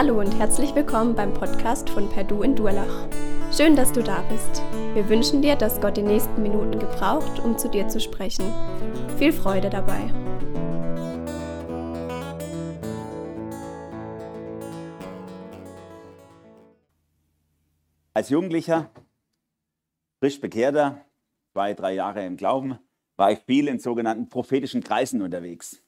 Hallo und herzlich willkommen beim Podcast von Perdu in Durlach. Schön, dass du da bist. Wir wünschen dir, dass Gott die nächsten Minuten gebraucht, um zu dir zu sprechen. Viel Freude dabei. Als Jugendlicher, frisch bekehrter, zwei, drei Jahre im Glauben, war ich viel in sogenannten prophetischen Kreisen unterwegs.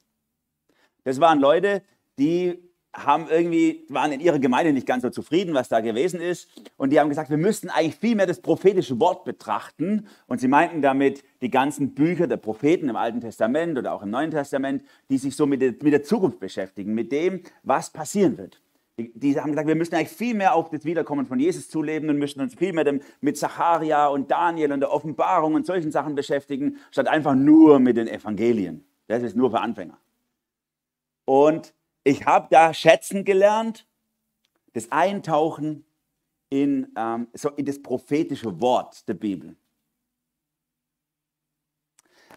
Das waren Leute, die haben irgendwie, waren in ihrer Gemeinde nicht ganz so zufrieden, was da gewesen ist. Und die haben gesagt, wir müssten eigentlich viel mehr das prophetische Wort betrachten. Und sie meinten damit die ganzen Bücher der Propheten im Alten Testament oder auch im Neuen Testament, die sich so mit der, mit der Zukunft beschäftigen, mit dem, was passieren wird. Die, die, haben gesagt, wir müssen eigentlich viel mehr auf das Wiederkommen von Jesus zuleben und müssen uns viel mehr mit Zacharia und Daniel und der Offenbarung und solchen Sachen beschäftigen, statt einfach nur mit den Evangelien. Das ist nur für Anfänger. Und ich habe da schätzen gelernt, das Eintauchen in, ähm, so in das prophetische Wort der Bibel.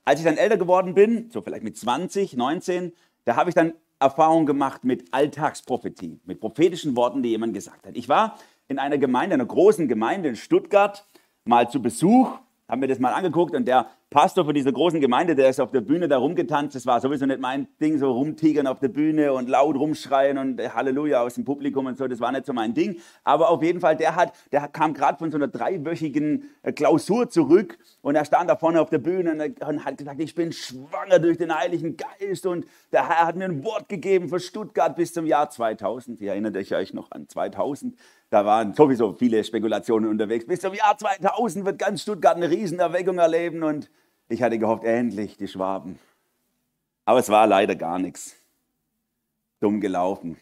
Als ich dann älter geworden bin, so vielleicht mit 20, 19, da habe ich dann Erfahrung gemacht mit Alltagsprophetie, mit prophetischen Worten, die jemand gesagt hat. Ich war in einer Gemeinde, einer großen Gemeinde in Stuttgart, mal zu Besuch, habe mir das mal angeguckt und der Pastor von dieser großen Gemeinde, der ist auf der Bühne da rumgetanzt. Das war sowieso nicht mein Ding, so rumtigern auf der Bühne und laut rumschreien und Halleluja aus dem Publikum und so. Das war nicht so mein Ding. Aber auf jeden Fall, der, hat, der kam gerade von so einer dreiwöchigen äh, Klausur zurück und er stand da vorne auf der Bühne und hat gesagt, ich bin schwanger durch den Heiligen Geist und der Herr hat mir ein Wort gegeben für Stuttgart bis zum Jahr 2000. Ihr erinnert euch noch an 2000. Da waren sowieso viele Spekulationen unterwegs. Bis zum Jahr 2000 wird ganz Stuttgart eine Riesenerweckung erleben und ich hatte gehofft, endlich die Schwaben. Aber es war leider gar nichts. Dumm gelaufen.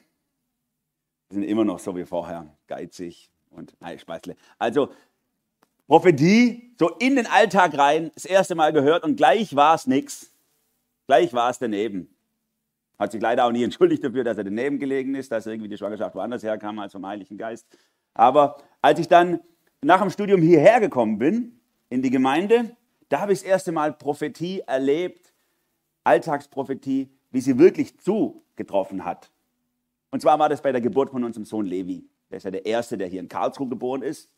Wir sind immer noch so wie vorher, geizig und nein, Spaßle. Also Prophetie, so in den Alltag rein, das erste Mal gehört und gleich war es nichts. Gleich war es daneben. Hat sich leider auch nie entschuldigt dafür, dass er daneben gelegen ist, dass irgendwie die Schwangerschaft woanders herkam als vom Heiligen Geist. Aber als ich dann nach dem Studium hierher gekommen bin, in die Gemeinde, da habe ich das erste Mal Prophetie erlebt, Alltagsprophetie, wie sie wirklich zugetroffen hat. Und zwar war das bei der Geburt von unserem Sohn Levi. Der ist ja der Erste, der hier in Karlsruhe geboren ist.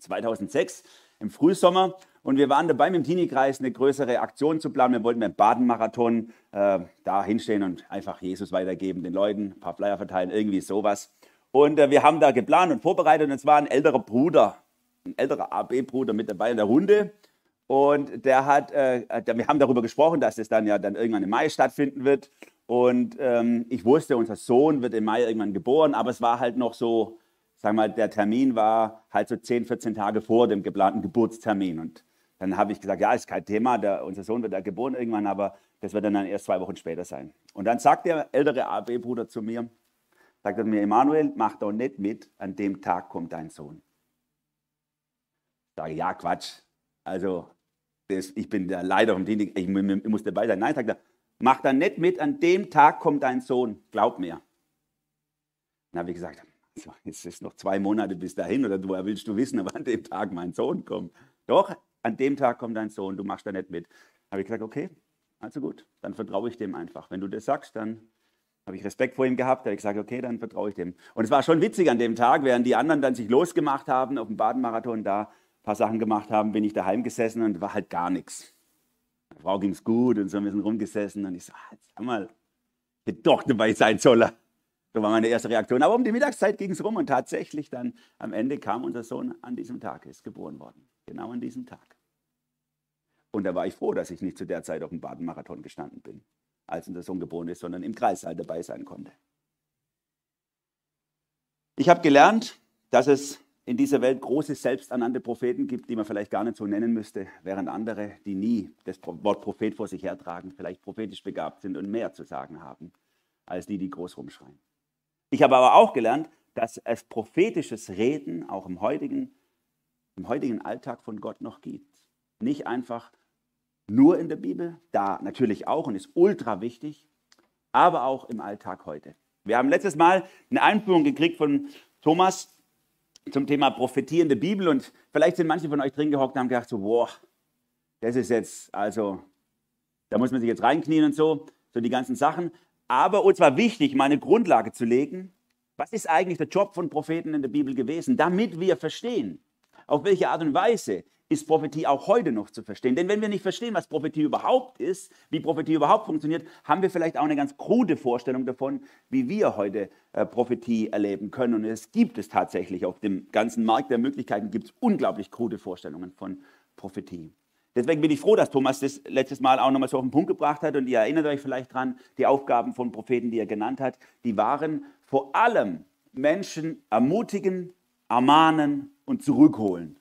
2006 im Frühsommer. Und wir waren dabei, mit dem Teenie-Kreis eine größere Aktion zu planen. Wir wollten beim Badenmarathon äh, da hinstehen und einfach Jesus weitergeben, den Leuten ein paar Flyer verteilen, irgendwie sowas. Und äh, wir haben da geplant und vorbereitet. Und es war ein älterer Bruder, ein älterer AB-Bruder mit dabei in der Runde. Und der hat, äh, wir haben darüber gesprochen, dass es dann ja dann irgendwann im Mai stattfinden wird. Und ähm, ich wusste, unser Sohn wird im Mai irgendwann geboren, aber es war halt noch so, sagen wir mal, der Termin war halt so 10, 14 Tage vor dem geplanten Geburtstermin. Und dann habe ich gesagt, ja, ist kein Thema, der, unser Sohn wird ja geboren irgendwann, aber das wird dann, dann erst zwei Wochen später sein. Und dann sagt der ältere AB-Bruder zu mir, sagt er mir, Emanuel, mach doch nicht mit, an dem Tag kommt dein Sohn. Ich sage, ja, Quatsch. Also das, ich bin da leider vom Dienst, ich, ich muss dabei sein. Nein, sagt er, mach da nicht mit, an dem Tag kommt dein Sohn, glaub mir. Dann habe ich gesagt, so, jetzt ist noch zwei Monate bis dahin oder woher willst du wissen, aber an dem Tag mein Sohn kommt. Doch, an dem Tag kommt dein Sohn, du machst da nicht mit. Habe ich gesagt, okay, also gut, dann vertraue ich dem einfach. Wenn du das sagst, dann habe ich Respekt vor ihm gehabt, habe ich gesagt, okay, dann vertraue ich dem. Und es war schon witzig an dem Tag, während die anderen dann sich losgemacht haben auf dem Badenmarathon da, paar Sachen gemacht haben, bin ich daheim gesessen und war halt gar nichts. Der Frau ging es gut und so ein bisschen rumgesessen und ich so, ah, sag mal, ich hätte doch dabei sein sollen. So war meine erste Reaktion. Aber um die Mittagszeit ging es rum und tatsächlich dann am Ende kam unser Sohn an diesem Tag, ist geboren worden. Genau an diesem Tag. Und da war ich froh, dass ich nicht zu der Zeit auf dem Badenmarathon gestanden bin, als unser Sohn geboren ist, sondern im Kreissaal dabei sein konnte. Ich habe gelernt, dass es in dieser Welt große selbsternannte Propheten gibt, die man vielleicht gar nicht so nennen müsste, während andere, die nie das Wort Prophet vor sich hertragen, vielleicht prophetisch begabt sind und mehr zu sagen haben, als die, die groß rumschreien. Ich habe aber auch gelernt, dass es prophetisches Reden auch im heutigen, im heutigen Alltag von Gott noch gibt. Nicht einfach nur in der Bibel, da natürlich auch und ist ultra wichtig, aber auch im Alltag heute. Wir haben letztes Mal eine Einführung gekriegt von Thomas zum Thema Prophetie in der Bibel und vielleicht sind manche von euch drin gehockt und haben gedacht so, boah, das ist jetzt, also, da muss man sich jetzt reinknien und so, so die ganzen Sachen. Aber uns war wichtig, mal eine Grundlage zu legen, Was ist eigentlich der Job von Propheten in der Bibel gewesen? Damit wir verstehen, auf welche Art und Weise ist Prophetie auch heute noch zu verstehen. Denn wenn wir nicht verstehen, was Prophetie überhaupt ist, wie Prophetie überhaupt funktioniert, haben wir vielleicht auch eine ganz krude Vorstellung davon, wie wir heute äh, Prophetie erleben können. Und es gibt es tatsächlich auf dem ganzen Markt der Möglichkeiten, gibt es unglaublich krude Vorstellungen von Prophetie. Deswegen bin ich froh, dass Thomas das letztes Mal auch nochmal so auf den Punkt gebracht hat. Und ihr erinnert euch vielleicht dran, die Aufgaben von Propheten, die er genannt hat, die waren vor allem Menschen ermutigen, ermahnen und zurückholen.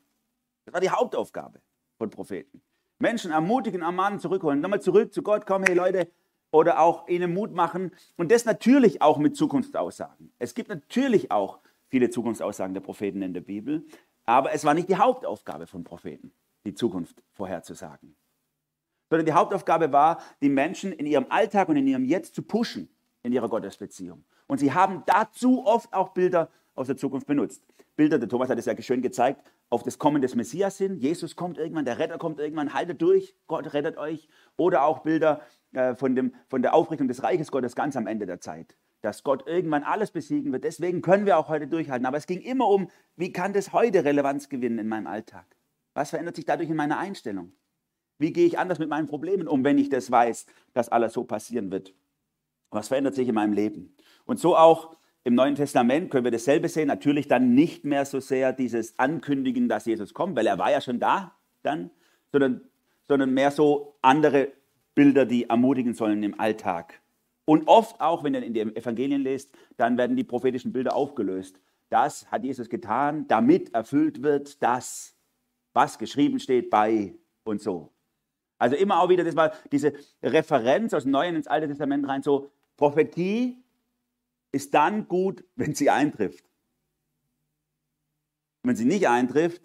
Das war die Hauptaufgabe von Propheten. Menschen ermutigen, ermahnen, zurückholen. Nochmal zurück zu Gott kommen, hey Leute, oder auch ihnen Mut machen. Und das natürlich auch mit Zukunftsaussagen. Es gibt natürlich auch viele Zukunftsaussagen der Propheten in der Bibel, aber es war nicht die Hauptaufgabe von Propheten, die Zukunft vorherzusagen. Sondern die Hauptaufgabe war, die Menschen in ihrem Alltag und in ihrem Jetzt zu pushen in ihrer Gottesbeziehung. Und sie haben dazu oft auch Bilder aus der Zukunft benutzt. Bilder, der Thomas hat es ja schön gezeigt, auf das Kommen des Messias hin. Jesus kommt irgendwann, der Retter kommt irgendwann, haltet durch, Gott rettet euch. Oder auch Bilder äh, von, dem, von der Aufrichtung des Reiches Gottes ganz am Ende der Zeit. Dass Gott irgendwann alles besiegen wird. Deswegen können wir auch heute durchhalten. Aber es ging immer um, wie kann das heute Relevanz gewinnen in meinem Alltag? Was verändert sich dadurch in meiner Einstellung? Wie gehe ich anders mit meinen Problemen um, wenn ich das weiß, dass alles so passieren wird? Was verändert sich in meinem Leben? Und so auch im Neuen Testament können wir dasselbe sehen. Natürlich dann nicht mehr so sehr dieses Ankündigen, dass Jesus kommt, weil er war ja schon da dann, sondern, sondern mehr so andere Bilder, die ermutigen sollen im Alltag. Und oft auch, wenn ihr in den Evangelien lest, dann werden die prophetischen Bilder aufgelöst. Das hat Jesus getan, damit erfüllt wird das, was geschrieben steht bei und so. Also immer auch wieder das mal diese Referenz aus dem Neuen ins Alte Testament rein, so Prophetie ist dann gut, wenn sie eintrifft. wenn sie nicht eintrifft,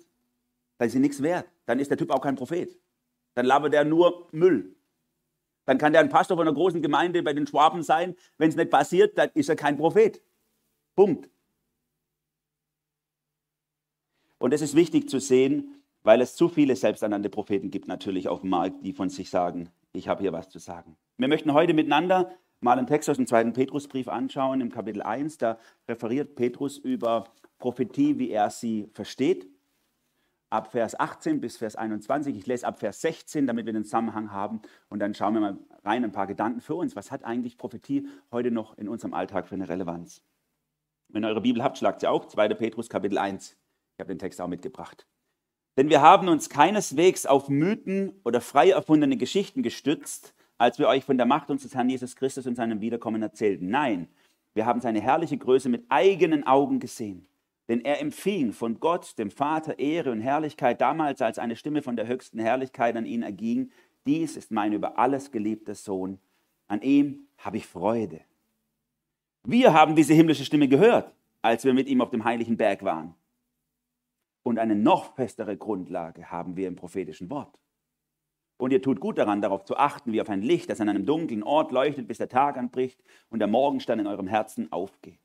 dann ist sie nichts wert. Dann ist der Typ auch kein Prophet. Dann labert er nur Müll. Dann kann der ein Pastor von einer großen Gemeinde bei den Schwaben sein. Wenn es nicht passiert, dann ist er kein Prophet. Punkt. Und es ist wichtig zu sehen, weil es zu viele selbsternannte Propheten gibt natürlich auf dem Markt, die von sich sagen, ich habe hier was zu sagen. Wir möchten heute miteinander mal einen Text aus dem zweiten Petrusbrief anschauen, im Kapitel 1. Da referiert Petrus über Prophetie, wie er sie versteht. Ab Vers 18 bis Vers 21. Ich lese ab Vers 16, damit wir den Zusammenhang haben. Und dann schauen wir mal rein ein paar Gedanken für uns. Was hat eigentlich Prophetie heute noch in unserem Alltag für eine Relevanz? Wenn ihr eure Bibel habt, schlagt sie auf. 2. Petrus, Kapitel 1. Ich habe den Text auch mitgebracht. Denn wir haben uns keineswegs auf Mythen oder frei erfundene Geschichten gestützt, als wir euch von der Macht unseres Herrn Jesus Christus und seinem Wiederkommen erzählten. Nein, wir haben seine herrliche Größe mit eigenen Augen gesehen. Denn er empfing von Gott, dem Vater, Ehre und Herrlichkeit damals, als eine Stimme von der höchsten Herrlichkeit an ihn erging. Dies ist mein über alles geliebter Sohn. An ihm habe ich Freude. Wir haben diese himmlische Stimme gehört, als wir mit ihm auf dem heiligen Berg waren. Und eine noch festere Grundlage haben wir im prophetischen Wort. Und ihr tut gut daran, darauf zu achten, wie auf ein Licht, das an einem dunklen Ort leuchtet, bis der Tag anbricht und der Morgenstern in eurem Herzen aufgeht.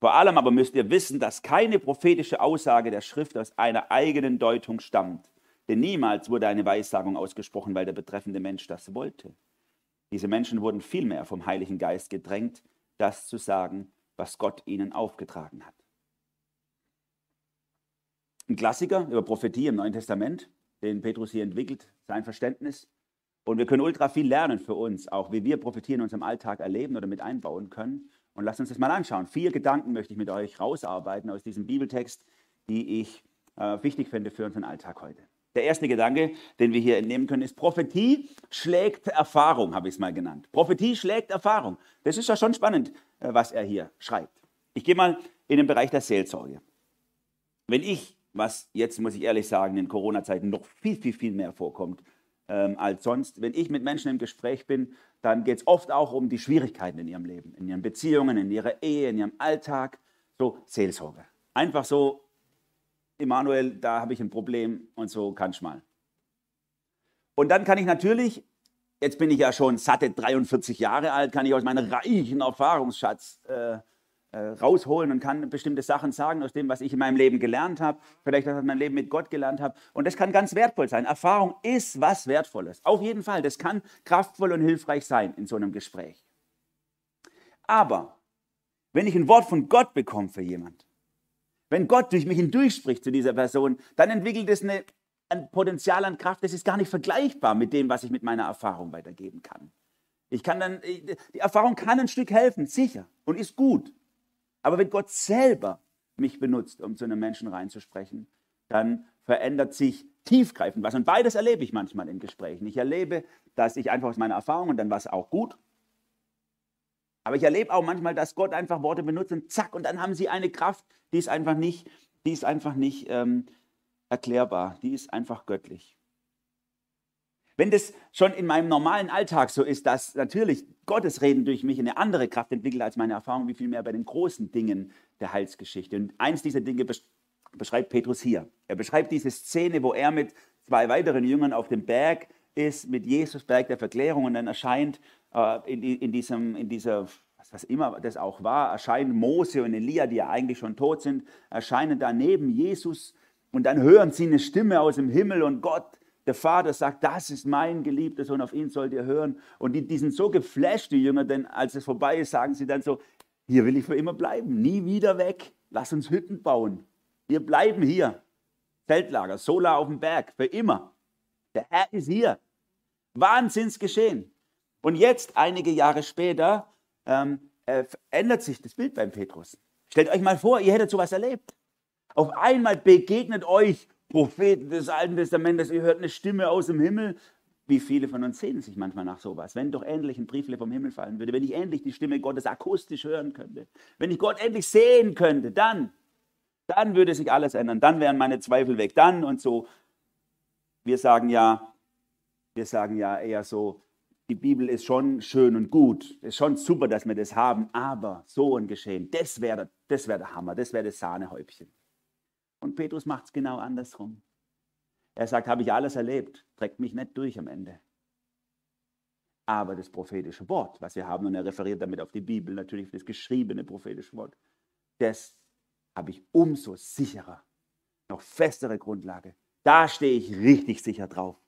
Vor allem aber müsst ihr wissen, dass keine prophetische Aussage der Schrift aus einer eigenen Deutung stammt. Denn niemals wurde eine Weissagung ausgesprochen, weil der betreffende Mensch das wollte. Diese Menschen wurden vielmehr vom Heiligen Geist gedrängt, das zu sagen, was Gott ihnen aufgetragen hat. Ein Klassiker über Prophetie im Neuen Testament den Petrus hier entwickelt, sein Verständnis. Und wir können ultra viel lernen für uns, auch wie wir Prophetien in unserem Alltag erleben oder mit einbauen können. Und lasst uns das mal anschauen. Vier Gedanken möchte ich mit euch rausarbeiten aus diesem Bibeltext, die ich äh, wichtig finde für unseren Alltag heute. Der erste Gedanke, den wir hier entnehmen können, ist Prophetie schlägt Erfahrung, habe ich es mal genannt. Prophetie schlägt Erfahrung. Das ist ja schon spannend, äh, was er hier schreibt. Ich gehe mal in den Bereich der Seelsorge. Wenn ich was jetzt, muss ich ehrlich sagen, in Corona-Zeiten noch viel, viel, viel mehr vorkommt ähm, als sonst. Wenn ich mit Menschen im Gespräch bin, dann geht es oft auch um die Schwierigkeiten in ihrem Leben, in ihren Beziehungen, in ihrer Ehe, in ihrem Alltag. So Seelsorge. Einfach so, Emanuel, da habe ich ein Problem und so kannst mal. Und dann kann ich natürlich, jetzt bin ich ja schon satte 43 Jahre alt, kann ich aus meinem reichen Erfahrungsschatz äh, rausholen und kann bestimmte Sachen sagen aus dem, was ich in meinem Leben gelernt habe, vielleicht was ich in meinem Leben mit Gott gelernt habe. Und das kann ganz wertvoll sein. Erfahrung ist was Wertvolles. Auf jeden Fall. Das kann kraftvoll und hilfreich sein in so einem Gespräch. Aber Wenn ich ein Wort von Gott bekomme für jemand, wenn Gott durch mich hindurchspricht zu dieser Person, dann entwickelt es eine, ein Potenzial an Kraft, das ist gar nicht vergleichbar mit dem, was ich mit meiner Erfahrung weitergeben kann. Ich kann dann, die Erfahrung kann ein Stück helfen, sicher, und ist gut. Aber wenn Gott selber mich benutzt, um zu einem Menschen reinzusprechen, dann verändert sich tiefgreifend was. Und beides erlebe ich manchmal in Gesprächen. Ich erlebe, dass ich einfach aus meiner Erfahrung und dann war es auch gut. Aber ich erlebe auch manchmal, dass Gott einfach Worte benutzt und zack, und dann haben sie eine Kraft, die ist einfach nicht, die ist einfach nicht ähm, erklärbar, die ist einfach göttlich. Wenn das schon in meinem normalen Alltag so ist, dass natürlich Gottes Reden durch mich eine andere Kraft entwickelt als meine Erfahrung, wie viel mehr bei den großen Dingen der Heilsgeschichte. Und eins dieser Dinge beschreibt Petrus hier. Er beschreibt diese Szene, wo er mit zwei weiteren Jüngern auf dem Berg ist, mit Jesus, Berg der Verklärung, und dann erscheint äh, in, in, diesem, in dieser, was, was immer das auch war, erscheinen Mose und Elia, die ja eigentlich schon tot sind, erscheinen da neben Jesus und dann hören sie eine Stimme aus dem Himmel und Gott, der Vater, sagt, das ist mein geliebter Sohn, auf ihn sollt ihr hören. Und die, die sind so geflasht, die Jünger, denn als es vorbei ist, sagen sie dann so, hier will ich für immer bleiben, nie wieder weg, lass uns Hütten bauen. Wir bleiben hier. Zeltlager, Sola auf dem Berg, für immer. Der Herr ist hier. Wahnsinnsgeschehen. Und jetzt, einige Jahre später, ähm, äh, ändert sich das Bild beim Petrus. Stellt euch mal vor, ihr hättet sowas erlebt. Auf einmal begegnet euch Propheten des Alten Testamentes, ihr hört eine Stimme aus dem Himmel. Wie viele von uns sehnen sich manchmal nach sowas? Wenn doch endlich ein Briefle vom Himmel fallen würde, wenn ich endlich die Stimme Gottes akustisch hören könnte, wenn ich Gott endlich sehen könnte, dann dann würde sich alles ändern. Dann wären meine Zweifel weg. Dann und so. Wir sagen ja, wir sagen ja eher so, die Bibel ist schon schön und gut. Ist schon super, dass wir das haben. Aber so ein Geschehen, das wäre das wär der Hammer. Das wäre das Sahnehäubchen. Und Petrus macht es genau andersrum. Er sagt, habe ich alles erlebt, trägt mich nicht durch am Ende. Aber das prophetische Wort, was wir haben, und er referiert damit auf die Bibel, natürlich das geschriebene prophetische Wort, das habe ich umso sicherer, noch festere Grundlage. Da stehe ich richtig sicher drauf.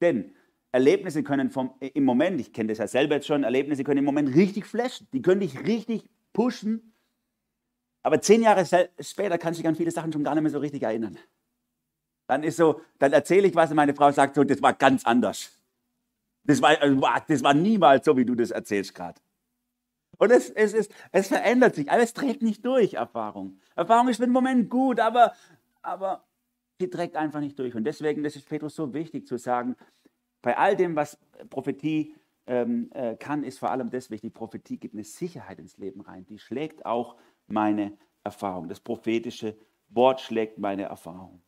Denn Erlebnisse können vom, im Moment, ich kenne das ja selber jetzt schon, Erlebnisse können im Moment richtig flashen. Die können dich richtig pushen. Aber zehn Jahre später kannst du dich an viele Sachen schon gar nicht mehr so richtig erinnern. Dann ist so, dann erzähle ich was und meine Frau sagt so, das war ganz anders. Das war, das war niemals so, wie du das erzählst gerade. Und es, es, es, es verändert sich, aber es trägt nicht durch, Erfahrung. Erfahrung ist für den Moment gut, aber, aber sie trägt einfach nicht durch. Und deswegen, das ist Petrus so wichtig zu sagen, bei all dem, was Prophetie ähm, äh, kann, ist vor allem das wichtig, Prophetie gibt eine Sicherheit ins Leben rein. Die schlägt auch meine Erfahrung. Das prophetische Wort schlägt meine Erfahrung.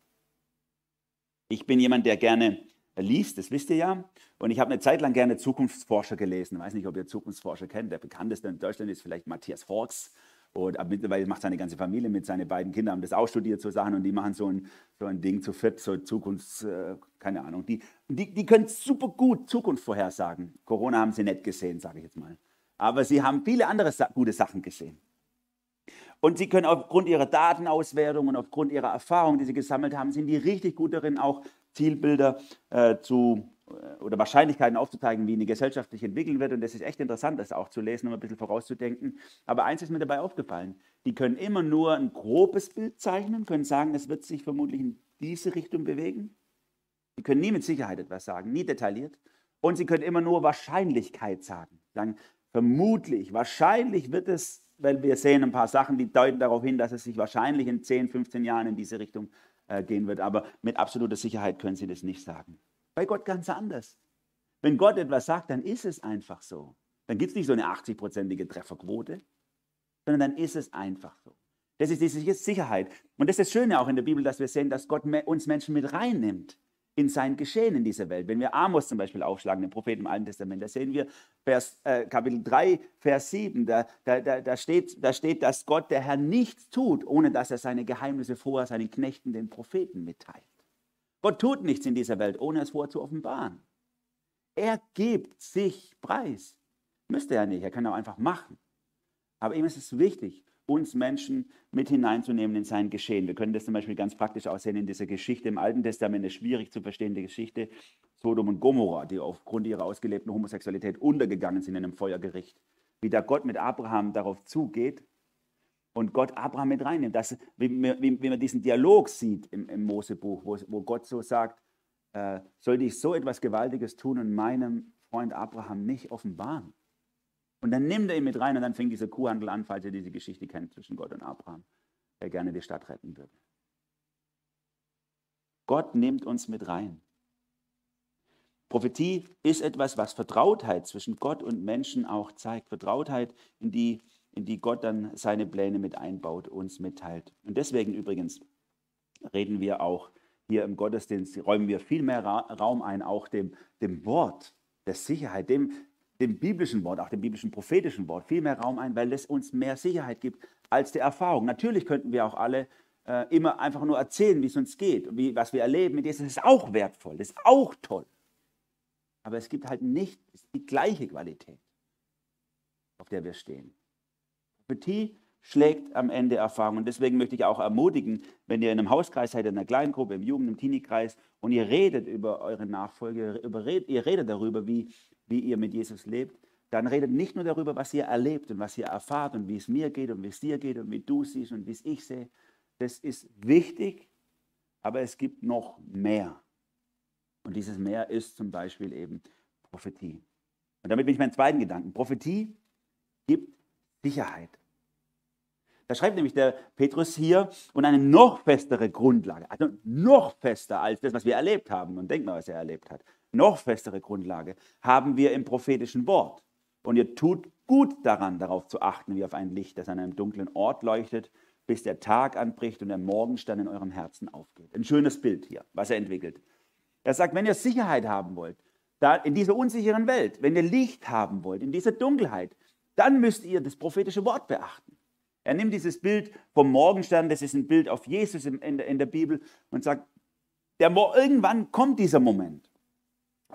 Ich bin jemand, der gerne liest, das wisst ihr ja. Und ich habe eine Zeit lang gerne Zukunftsforscher gelesen. Ich weiß nicht, ob ihr Zukunftsforscher kennt. Der bekannteste in Deutschland ist vielleicht Matthias Forks. Und mittlerweile macht seine ganze Familie mit, seine beiden Kinder haben das auch studiert, so Sachen, und die machen so ein, so ein Ding zu viert, so Zukunfts, äh, keine Ahnung. Die, die, die können super gut Zukunft vorhersagen. Corona haben sie nicht gesehen, sage ich jetzt mal. Aber sie haben viele andere gute Sachen gesehen. Und sie können aufgrund ihrer Datenauswertung und aufgrund ihrer Erfahrung, die sie gesammelt haben, sind die richtig gut darin, auch Zielbilder äh, zu äh, oder Wahrscheinlichkeiten aufzuzeigen, wie eine Gesellschaft sich entwickeln wird. Und das ist echt interessant, das auch zu lesen, um ein bisschen vorauszudenken. Aber eins ist mir dabei aufgefallen. Die können immer nur ein grobes Bild zeichnen, können sagen, es wird sich vermutlich in diese Richtung bewegen. Sie können nie mit Sicherheit etwas sagen, nie detailliert. Und sie können immer nur Wahrscheinlichkeit sagen. Sagen, vermutlich, wahrscheinlich wird es, weil wir sehen ein paar Sachen, die deuten darauf hin, dass es sich wahrscheinlich in 10, 15 Jahren in diese Richtung äh, gehen wird. Aber mit absoluter Sicherheit können sie das nicht sagen. Bei Gott ganz anders. Wenn Gott etwas sagt, dann ist es einfach so. Dann gibt es nicht so eine 80-prozentige Trefferquote, sondern dann ist es einfach so. Das ist diese Sicherheit. Und das ist das Schöne auch in der Bibel, dass wir sehen, dass Gott uns Menschen mit reinnimmt in sein Geschehen in dieser Welt. Wenn wir Amos zum Beispiel aufschlagen, den Propheten im Alten Testament, da sehen wir Vers, äh, Kapitel 3, Vers 7, da, da, da, da, steht, da steht, dass Gott, der Herr, nichts tut, ohne dass er seine Geheimnisse vorher seinen Knechten, den Propheten, mitteilt. Gott tut nichts in dieser Welt, ohne es vorher zu offenbaren. Er gibt sich preis. Müsste er nicht, er kann auch einfach machen. Aber ihm ist es wichtig, uns Menschen mit hineinzunehmen in sein Geschehen. Wir können das zum Beispiel ganz praktisch aussehen in dieser Geschichte im Alten Testament, eine schwierig zu verstehende Geschichte, Sodom und Gomorra, die aufgrund ihrer ausgelebten Homosexualität untergegangen sind in einem Feuergericht. Wie da Gott mit Abraham darauf zugeht und Gott Abraham mit reinnimmt. Das, wie, wie, wie man diesen Dialog sieht im, im Mosebuch, wo, wo Gott so sagt, äh, sollte ich so etwas Gewaltiges tun und meinem Freund Abraham nicht offenbaren? Und dann nimmt er ihn mit rein und dann fängt dieser Kuhhandel an, falls ihr diese Geschichte kennt zwischen Gott und Abraham, der gerne die Stadt retten würde. Gott nimmt uns mit rein. Prophetie ist etwas, was Vertrautheit zwischen Gott und Menschen auch zeigt. Vertrautheit, in die, in die Gott dann seine Pläne mit einbaut, uns mitteilt. Und deswegen übrigens reden wir auch hier im Gottesdienst, räumen wir viel mehr Raum ein, auch dem, dem Wort der Sicherheit, dem, dem biblischen Wort, auch dem biblischen prophetischen Wort, viel mehr Raum ein, weil es uns mehr Sicherheit gibt als die Erfahrung. Natürlich könnten wir auch alle äh, immer einfach nur erzählen, wie es uns geht, wie, was wir erleben. Das ist auch wertvoll, das ist auch toll. Aber es gibt halt nicht die gleiche Qualität, auf der wir stehen. Prophetie schlägt am Ende Erfahrung. Und deswegen möchte ich auch ermutigen, wenn ihr in einem Hauskreis seid, in einer kleinen Gruppe, im Jugend-, im Teenie-Kreis und ihr redet über eure Nachfolge, über, ihr redet darüber, wie, wie ihr mit Jesus lebt, dann redet nicht nur darüber, was ihr erlebt und was ihr erfahrt und wie es mir geht und wie es dir geht und wie du siehst und wie es ich sehe. Das ist wichtig, aber es gibt noch mehr. Und dieses mehr ist zum Beispiel eben Prophetie. Und damit bin ich meinen zweiten Gedanken. Prophetie gibt Sicherheit. Da schreibt nämlich der Petrus hier und eine noch festere Grundlage, also noch fester als das, was wir erlebt haben und denken, was er erlebt hat. Noch festere Grundlage haben wir im prophetischen Wort. Und ihr tut gut daran, darauf zu achten, wie auf ein Licht, das an einem dunklen Ort leuchtet, bis der Tag anbricht und der Morgenstern in eurem Herzen aufgeht. Ein schönes Bild hier, was er entwickelt. Er sagt, wenn ihr Sicherheit haben wollt, da in dieser unsicheren Welt, wenn ihr Licht haben wollt, in dieser Dunkelheit, dann müsst ihr das prophetische Wort beachten. Er nimmt dieses Bild vom Morgenstern, das ist ein Bild auf Jesus in der Bibel, und sagt, der, irgendwann kommt dieser Moment,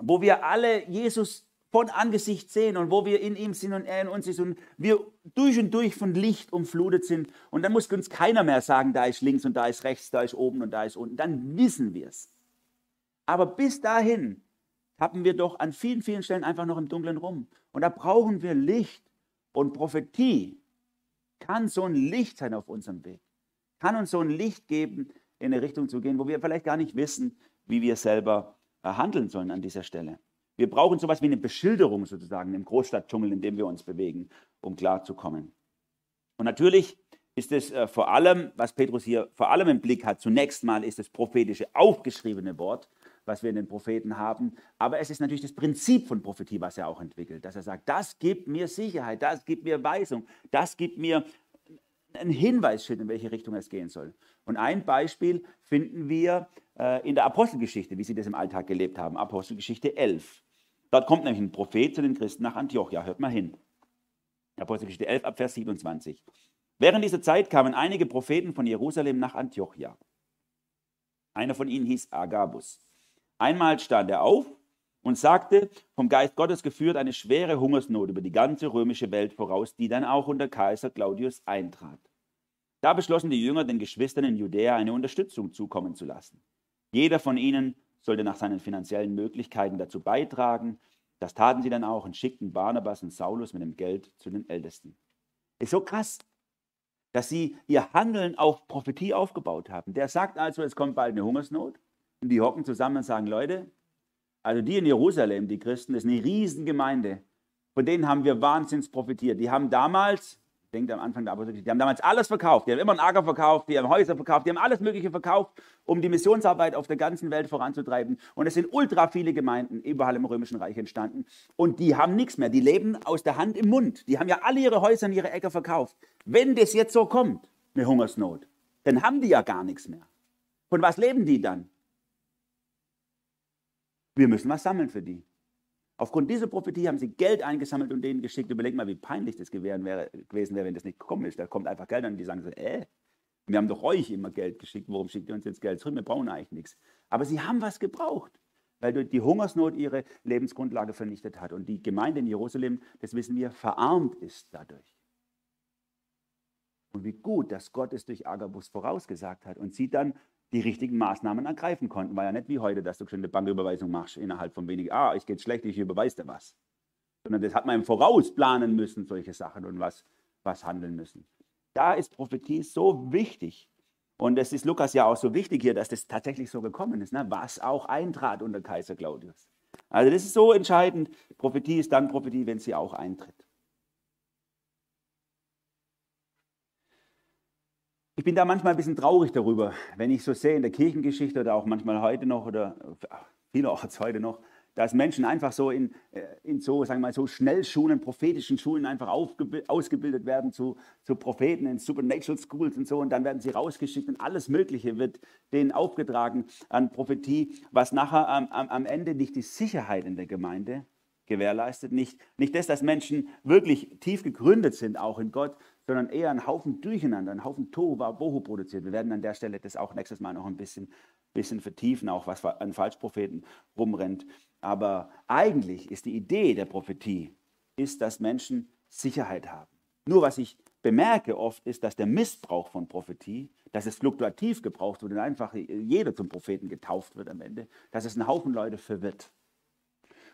wo wir alle Jesus von Angesicht sehen und wo wir in ihm sind und er in uns ist und wir durch und durch von Licht umflutet sind. Und dann muss uns keiner mehr sagen, da ist links und da ist rechts, da ist oben und da ist unten. Dann wissen wir es. Aber bis dahin tappen wir doch an vielen, vielen Stellen einfach noch im Dunkeln rum. Und da brauchen wir Licht und Prophetie kann so ein Licht sein auf unserem Weg. Kann uns so ein Licht geben, in eine Richtung zu gehen, wo wir vielleicht gar nicht wissen, wie wir selber handeln sollen an dieser Stelle. Wir brauchen sowas wie eine Beschilderung sozusagen im Großstadtdschungel, in dem wir uns bewegen, um klarzukommen. Und natürlich ist es äh, vor allem, was Petrus hier vor allem im Blick hat, zunächst mal ist das prophetische aufgeschriebene Wort, was wir in den Propheten haben. Aber es ist natürlich das Prinzip von Prophetie, was er auch entwickelt, dass er sagt, das gibt mir Sicherheit, das gibt mir Weisung, das gibt mir ein Hinweisschild, in welche Richtung es gehen soll. Und ein Beispiel finden wir äh, in der Apostelgeschichte, wie sie das im Alltag gelebt haben. Apostelgeschichte 11. Dort kommt nämlich ein Prophet zu den Christen nach Antiochia. Hört mal hin. Apostelgeschichte 11 ab Vers 27. Während dieser Zeit kamen einige Propheten von Jerusalem nach Antiochia. Einer von ihnen hieß Agabus. Einmal stand er auf und sagte, vom Geist Gottes geführt, eine schwere Hungersnot über die ganze römische Welt voraus, die dann auch unter Kaiser Claudius eintrat. Da beschlossen die Jünger, den Geschwistern in Judäa eine Unterstützung zukommen zu lassen. Jeder von ihnen sollte nach seinen finanziellen Möglichkeiten dazu beitragen. Das taten sie dann auch und schickten Barnabas und Saulus mit dem Geld zu den Ältesten. Ist so krass, dass sie ihr Handeln auf Prophetie aufgebaut haben. Der sagt also, es kommt bald eine Hungersnot. Und die hocken zusammen und sagen, Leute, also die in Jerusalem, die Christen, das ist eine Riesengemeinde. Von denen haben wir wahnsinns profitiert. Die haben damals, denkt am Anfang der Apokalypse, die haben damals alles verkauft. Die haben immer einen Acker verkauft, die haben Häuser verkauft, die haben alles Mögliche verkauft, um die Missionsarbeit auf der ganzen Welt voranzutreiben. Und es sind ultra viele Gemeinden überall im Römischen Reich entstanden. Und die haben nichts mehr. Die leben aus der Hand im Mund. Die haben ja alle ihre Häuser und ihre Äcker verkauft. Wenn das jetzt so kommt, eine Hungersnot, dann haben die ja gar nichts mehr. Von was leben die dann? Wir müssen was sammeln für die. Aufgrund dieser Prophetie haben sie Geld eingesammelt und denen geschickt. Überleg mal, wie peinlich das gewesen wäre, wenn das nicht gekommen ist. Da kommt einfach Geld und die sagen so, äh, wir haben doch euch immer Geld geschickt, warum schickt ihr uns jetzt Geld zurück? Wir brauchen eigentlich nichts. Aber sie haben was gebraucht, weil die Hungersnot ihre Lebensgrundlage vernichtet hat. Und die Gemeinde in Jerusalem, das wissen wir, verarmt ist dadurch. Und wie gut, dass Gott es durch Agabus vorausgesagt hat und sie dann die richtigen Maßnahmen ergreifen konnten. War ja nicht wie heute, dass du schon eine Banküberweisung machst innerhalb von wenigen, ah, ich geht schlecht, ich überweise dir was. Sondern das hat man im Voraus planen müssen, solche Sachen und was, was handeln müssen. Da ist Prophetie so wichtig. Und es ist Lukas ja auch so wichtig hier, dass das tatsächlich so gekommen ist, ne? was auch eintrat unter Kaiser Claudius. Also das ist so entscheidend. Prophetie ist dann Prophetie, wenn sie auch eintritt. Ich bin da manchmal ein bisschen traurig darüber, wenn ich so sehe in der Kirchengeschichte oder auch manchmal heute noch oder vielerorts heute noch, dass Menschen einfach so in, äh, in so, sagen wir mal, so Schnellschulen, prophetischen Schulen einfach ausgebildet werden zu, zu Propheten in Supernatural Schools und so. Und dann werden sie rausgeschickt und alles Mögliche wird denen aufgetragen an Prophetie, was nachher am, am Ende nicht die Sicherheit in der Gemeinde gewährleistet, nicht, nicht das, dass Menschen wirklich tief gegründet sind, auch in Gott, sondern eher ein Haufen Durcheinander, ein Haufen Tohu Bohu produziert. Wir werden an der Stelle das auch nächstes Mal noch ein bisschen, bisschen vertiefen, auch was an Falschpropheten rumrennt. Aber eigentlich ist die Idee der Prophetie, ist, dass Menschen Sicherheit haben. Nur was ich bemerke oft ist, dass der Missbrauch von Prophetie, dass es fluktuativ gebraucht wird und einfach jeder zum Propheten getauft wird am Ende, dass es einen Haufen Leute verwirrt.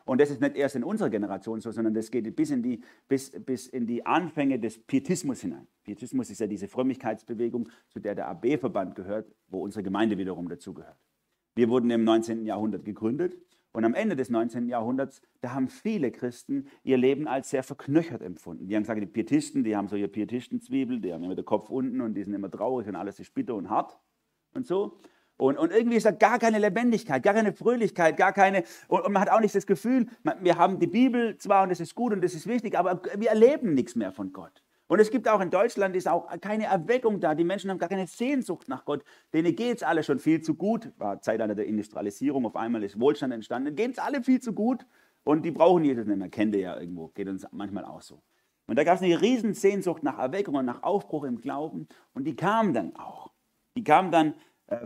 Und das ist nicht erst in unserer Generation so, sondern das geht bis in die, bis, bis in die Anfänge des Pietismus hinein. Pietismus ist ja diese Frömmigkeitsbewegung, zu der der AB-Verband gehört, wo unsere Gemeinde wiederum dazugehört. Wir wurden im 19. Jahrhundert gegründet und am Ende des 19. Jahrhunderts, da haben viele Christen ihr Leben als sehr verknöchert empfunden. Die haben gesagt, die Pietisten, die haben so ihr Pietistenzwiebel, die haben immer den Kopf unten und die sind immer traurig und alles ist bitter und hart und so. Und, und irgendwie ist da gar keine Lebendigkeit, gar keine Fröhlichkeit, gar keine. Und, und man hat auch nicht das Gefühl, wir haben die Bibel zwar und das ist gut und das ist wichtig, aber wir erleben nichts mehr von Gott. Und es gibt auch in Deutschland ist auch keine Erweckung da. Die Menschen haben gar keine Sehnsucht nach Gott. Denen geht es alle schon viel zu gut. War Zeitalter der Industrialisierung, auf einmal ist Wohlstand entstanden. Geht es alle viel zu gut und die brauchen Jesus nicht mehr. Kennt ihr ja irgendwo, geht uns manchmal auch so. Und da gab es eine riesen Sehnsucht nach Erweckung und nach Aufbruch im Glauben und die kam dann auch. Die kam dann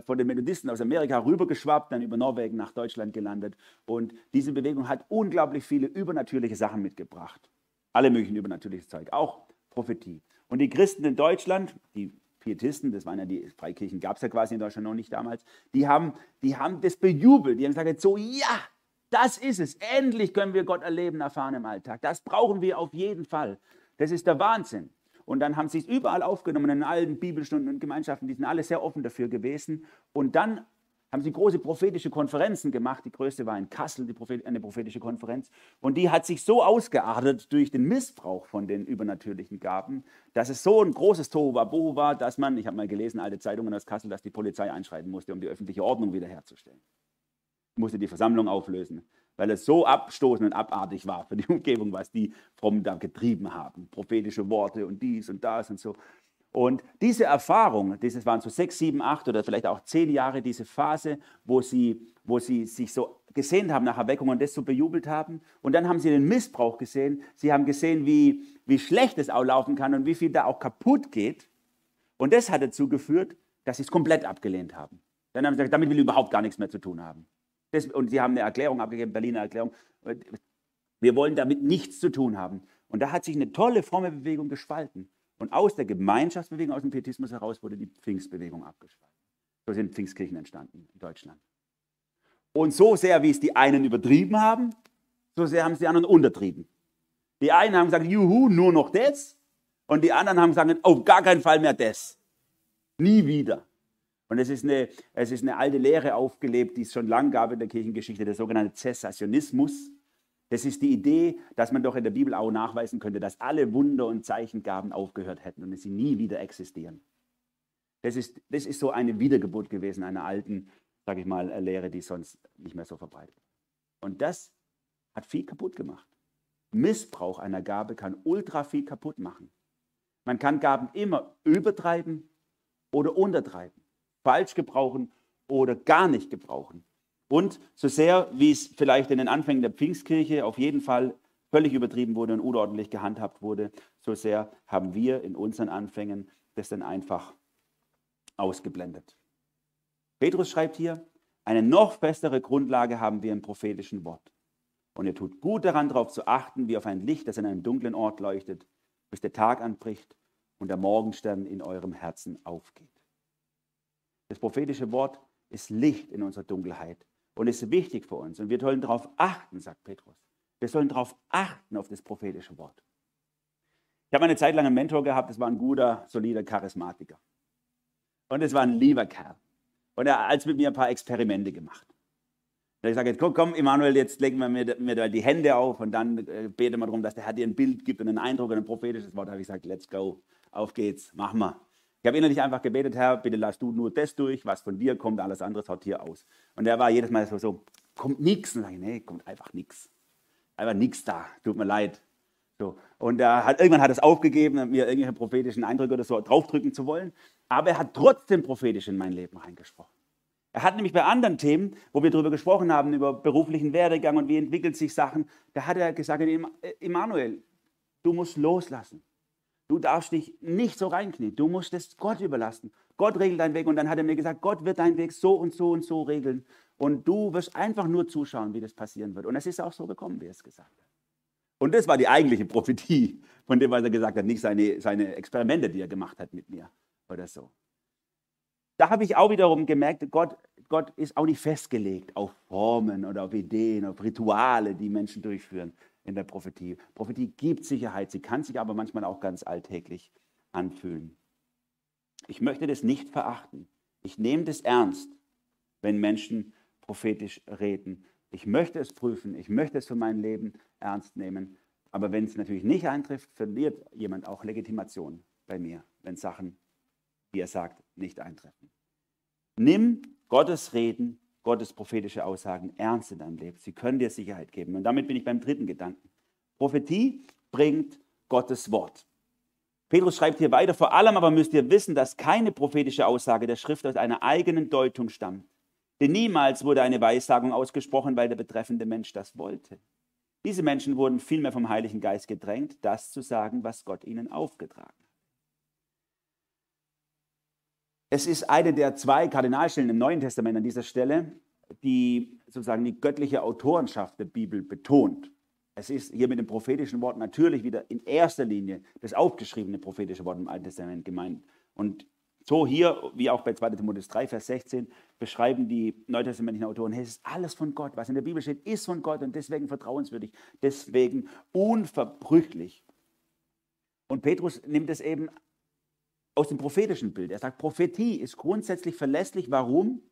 von den Methodisten aus Amerika rübergeschwappt, dann über Norwegen nach Deutschland gelandet. Und diese Bewegung hat unglaublich viele übernatürliche Sachen mitgebracht. Alle möglichen übernatürliches Zeug, auch Prophetie. Und die Christen in Deutschland, die Pietisten, das waren ja die Freikirchen, gab es ja quasi in Deutschland noch nicht damals, die haben, die haben das bejubelt. Die haben gesagt, so, ja, das ist es. Endlich können wir Gott erleben, erfahren im Alltag. Das brauchen wir auf jeden Fall. Das ist der Wahnsinn. Und dann haben sie es überall aufgenommen, in allen Bibelstunden und Gemeinschaften, die sind alle sehr offen dafür gewesen. Und dann haben sie große prophetische Konferenzen gemacht. Die größte war in Kassel, Prophet eine prophetische Konferenz. Und die hat sich so ausgeartet durch den Missbrauch von den übernatürlichen Gaben, dass es so ein großes Tohuwabohu war, dass man, ich habe mal gelesen, alte Zeitungen aus Kassel, dass die Polizei einschreiten musste, um die öffentliche Ordnung wiederherzustellen. Musste die Versammlung auflösen weil es so abstoßend und abartig war für die Umgebung, was die Frommen da getrieben haben. Prophetische Worte und dies und das und so. Und diese Erfahrung, das waren so sechs, sieben, acht oder vielleicht auch zehn Jahre, diese Phase, wo sie, wo sie sich so gesehnt haben nach Erweckung und das so bejubelt haben. Und dann haben sie den Missbrauch gesehen. Sie haben gesehen, wie, wie schlecht es auch laufen kann und wie viel da auch kaputt geht. Und das hat dazu geführt, dass sie es komplett abgelehnt haben. Dann haben sie gesagt, damit will ich überhaupt gar nichts mehr zu tun haben. Das, und sie haben eine Erklärung abgegeben, Berliner Erklärung. Wir wollen damit nichts zu tun haben. Und da hat sich eine tolle fromme Bewegung gespalten. Und aus der Gemeinschaftsbewegung, aus dem Pietismus heraus wurde die Pfingstbewegung abgespalten. So sind Pfingstkirchen entstanden in Deutschland. Und so sehr, wie es die einen übertrieben haben, so sehr haben es die anderen untertrieben. Die einen haben gesagt, juhu, nur noch das. Und die anderen haben gesagt, auf gar keinen Fall mehr das. Nie wieder. Und es ist, eine, es ist eine alte Lehre aufgelebt, die es schon lange gab in der Kirchengeschichte, der sogenannte Zessationismus. Das ist die Idee, dass man doch in der Bibel auch nachweisen könnte, dass alle Wunder und Zeichengaben aufgehört hätten und dass sie nie wieder existieren. Das ist, das ist so eine Wiedergeburt gewesen einer alten, sage ich mal, Lehre, die sonst nicht mehr so verbreitet. Und das hat viel kaputt gemacht. Missbrauch einer Gabe kann ultra viel kaputt machen. Man kann Gaben immer übertreiben oder untertreiben falsch gebrauchen oder gar nicht gebrauchen. Und so sehr, wie es vielleicht in den Anfängen der Pfingstkirche auf jeden Fall völlig übertrieben wurde und unordentlich gehandhabt wurde, so sehr haben wir in unseren Anfängen das dann einfach ausgeblendet. Petrus schreibt hier, eine noch festere Grundlage haben wir im prophetischen Wort. Und ihr tut gut daran, darauf zu achten, wie auf ein Licht, das in einem dunklen Ort leuchtet, bis der Tag anbricht und der Morgenstern in eurem Herzen aufgeht. Das prophetische Wort ist Licht in unserer Dunkelheit und ist wichtig für uns. Und wir sollen darauf achten, sagt Petrus. Wir sollen darauf achten auf das prophetische Wort. Ich habe eine Zeit lang einen Mentor gehabt, das war ein guter, solider Charismatiker. Und es war ein lieber Kerl. Und er hat mit mir ein paar Experimente gemacht. Da ich sage, komm, komm, Emanuel, jetzt legen wir mir, mir die Hände auf und dann äh, beten wir darum, dass der Herr dir ein Bild gibt und einen Eindruck und ein prophetisches Wort. Da habe ich gesagt, let's go, auf geht's, mach mal. Ich habe innerlich einfach gebetet, Herr, bitte lass du nur das durch, was von dir kommt, alles andere sortier aus. Und er war jedes Mal so, so kommt nichts. Und sage ich, nee, kommt einfach nichts. Einfach nichts da, tut mir leid. So. Und er hat, irgendwann hat er es aufgegeben, mir irgendwelche prophetischen Eindrücke oder so draufdrücken zu wollen. Aber er hat trotzdem prophetisch in mein Leben reingesprochen. Er hat nämlich bei anderen Themen, wo wir darüber gesprochen haben, über beruflichen Werdegang und wie entwickelt sich Sachen, da hat er gesagt, Emanuel, du musst loslassen. Du darfst dich nicht so reinknien. Du musst es Gott überlassen. Gott regelt deinen Weg. Und dann hat er mir gesagt, Gott wird deinen Weg so und so und so regeln. Und du wirst einfach nur zuschauen, wie das passieren wird. Und es ist auch so gekommen, wie er es gesagt hat. Und das war die eigentliche Prophetie, von dem, was er gesagt hat, nicht seine, seine Experimente, die er gemacht hat mit mir oder so. Da habe ich auch wiederum gemerkt, Gott, Gott ist auch nicht festgelegt auf Formen oder auf Ideen, auf Rituale, die Menschen durchführen in der Prophetie. Prophetie gibt Sicherheit, sie kann sich aber manchmal auch ganz alltäglich anfühlen. Ich möchte das nicht verachten. Ich nehme das ernst, wenn Menschen prophetisch reden. Ich möchte es prüfen, ich möchte es für mein Leben ernst nehmen. Aber wenn es natürlich nicht eintrifft, verliert jemand auch Legitimation bei mir, wenn Sachen, wie er sagt, nicht eintreffen. Nimm Gottes Reden Gottes prophetische Aussagen ernst in deinem Leben. Sie können dir Sicherheit geben. Und damit bin ich beim dritten Gedanken. Prophetie bringt Gottes Wort. Petrus schreibt hier weiter, vor allem aber müsst ihr wissen, dass keine prophetische Aussage der Schrift aus einer eigenen Deutung stammt. Denn niemals wurde eine Weissagung ausgesprochen, weil der betreffende Mensch das wollte. Diese Menschen wurden vielmehr vom Heiligen Geist gedrängt, das zu sagen, was Gott ihnen aufgetragen hat. Es ist eine der zwei Kardinalstellen im Neuen Testament an dieser Stelle, die sozusagen die göttliche Autorenschaft der Bibel betont. Es ist hier mit dem prophetischen Wort natürlich wieder in erster Linie das aufgeschriebene prophetische Wort im Alten Testament gemeint. Und so hier, wie auch bei 2. Timotheus 3, Vers 16, beschreiben die neutestamentlichen Autoren, es ist alles von Gott. Was in der Bibel steht, ist von Gott und deswegen vertrauenswürdig, deswegen unverbrüchlich. Und Petrus nimmt es eben aus dem prophetischen Bild. Er sagt, Prophetie ist grundsätzlich verlässlich. Warum?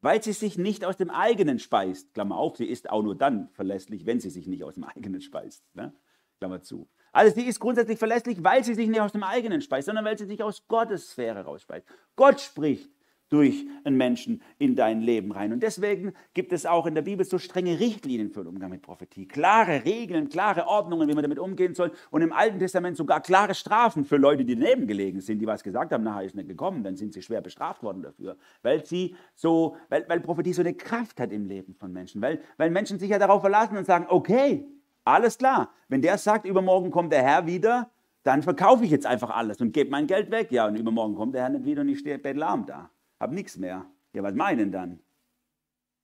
Weil sie sich nicht aus dem eigenen speist. Klammer auf, sie ist auch nur dann verlässlich, wenn sie sich nicht aus dem eigenen speist. Ne? Klammer zu. Also sie ist grundsätzlich verlässlich, weil sie sich nicht aus dem eigenen speist, sondern weil sie sich aus Gottes Sphäre rausspeist. Gott spricht durch einen Menschen in dein Leben rein. Und deswegen gibt es auch in der Bibel so strenge Richtlinien für den Umgang mit Prophetie. Klare Regeln, klare Ordnungen, wie man damit umgehen soll. Und im Alten Testament sogar klare Strafen für Leute, die daneben gelegen sind, die was gesagt haben, nachher ist nicht gekommen, dann sind sie schwer bestraft worden dafür. Weil sie so, weil, weil Prophetie so eine Kraft hat im Leben von Menschen. Weil, weil Menschen sich ja darauf verlassen und sagen, okay, alles klar, wenn der sagt, übermorgen kommt der Herr wieder, dann verkaufe ich jetzt einfach alles und gebe mein Geld weg. Ja, und übermorgen kommt der Herr nicht wieder und ich stehe bettelarm da habe nichts mehr. Ja, was meinen dann,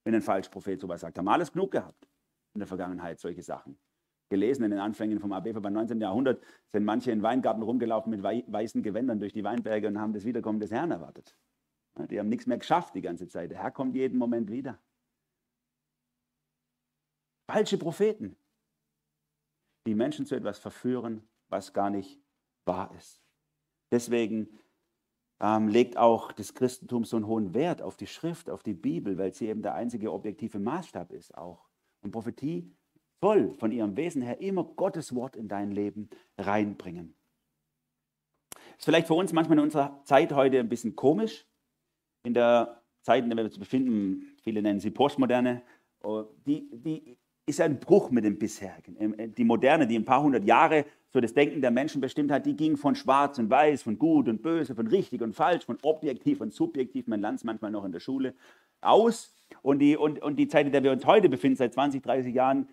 wenn ein Falschprophet sowas sagt? Haben alles genug gehabt in der Vergangenheit, solche Sachen. Gelesen in den Anfängen vom AB beim 19. Jahrhundert sind manche in Weingarten rumgelaufen mit weißen Gewändern durch die Weinberge und haben das Wiederkommen des Herrn erwartet. Die haben nichts mehr geschafft die ganze Zeit. Der Herr kommt jeden Moment wieder. Falsche Propheten, die Menschen zu etwas verführen, was gar nicht wahr ist. Deswegen ähm, legt auch das Christentum so einen hohen Wert auf die Schrift, auf die Bibel, weil sie eben der einzige objektive Maßstab ist auch. Und Prophetie soll von ihrem Wesen her immer Gottes Wort in dein Leben reinbringen. Ist vielleicht für uns manchmal in unserer Zeit heute ein bisschen komisch. In der Zeit, in der wir uns befinden, viele nennen sie Postmoderne, oh, die, die ist ein Bruch mit dem bisherigen. Ähm, die Moderne, die ein paar hundert Jahre so das Denken der Menschen bestimmt hat, die ging von schwarz und weiß, von gut und böse, von richtig und falsch, von objektiv und subjektiv, man lernt es manchmal noch in der Schule, aus. Und die, und, und die Zeit, in der wir uns heute befinden, seit 20, 30 Jahren,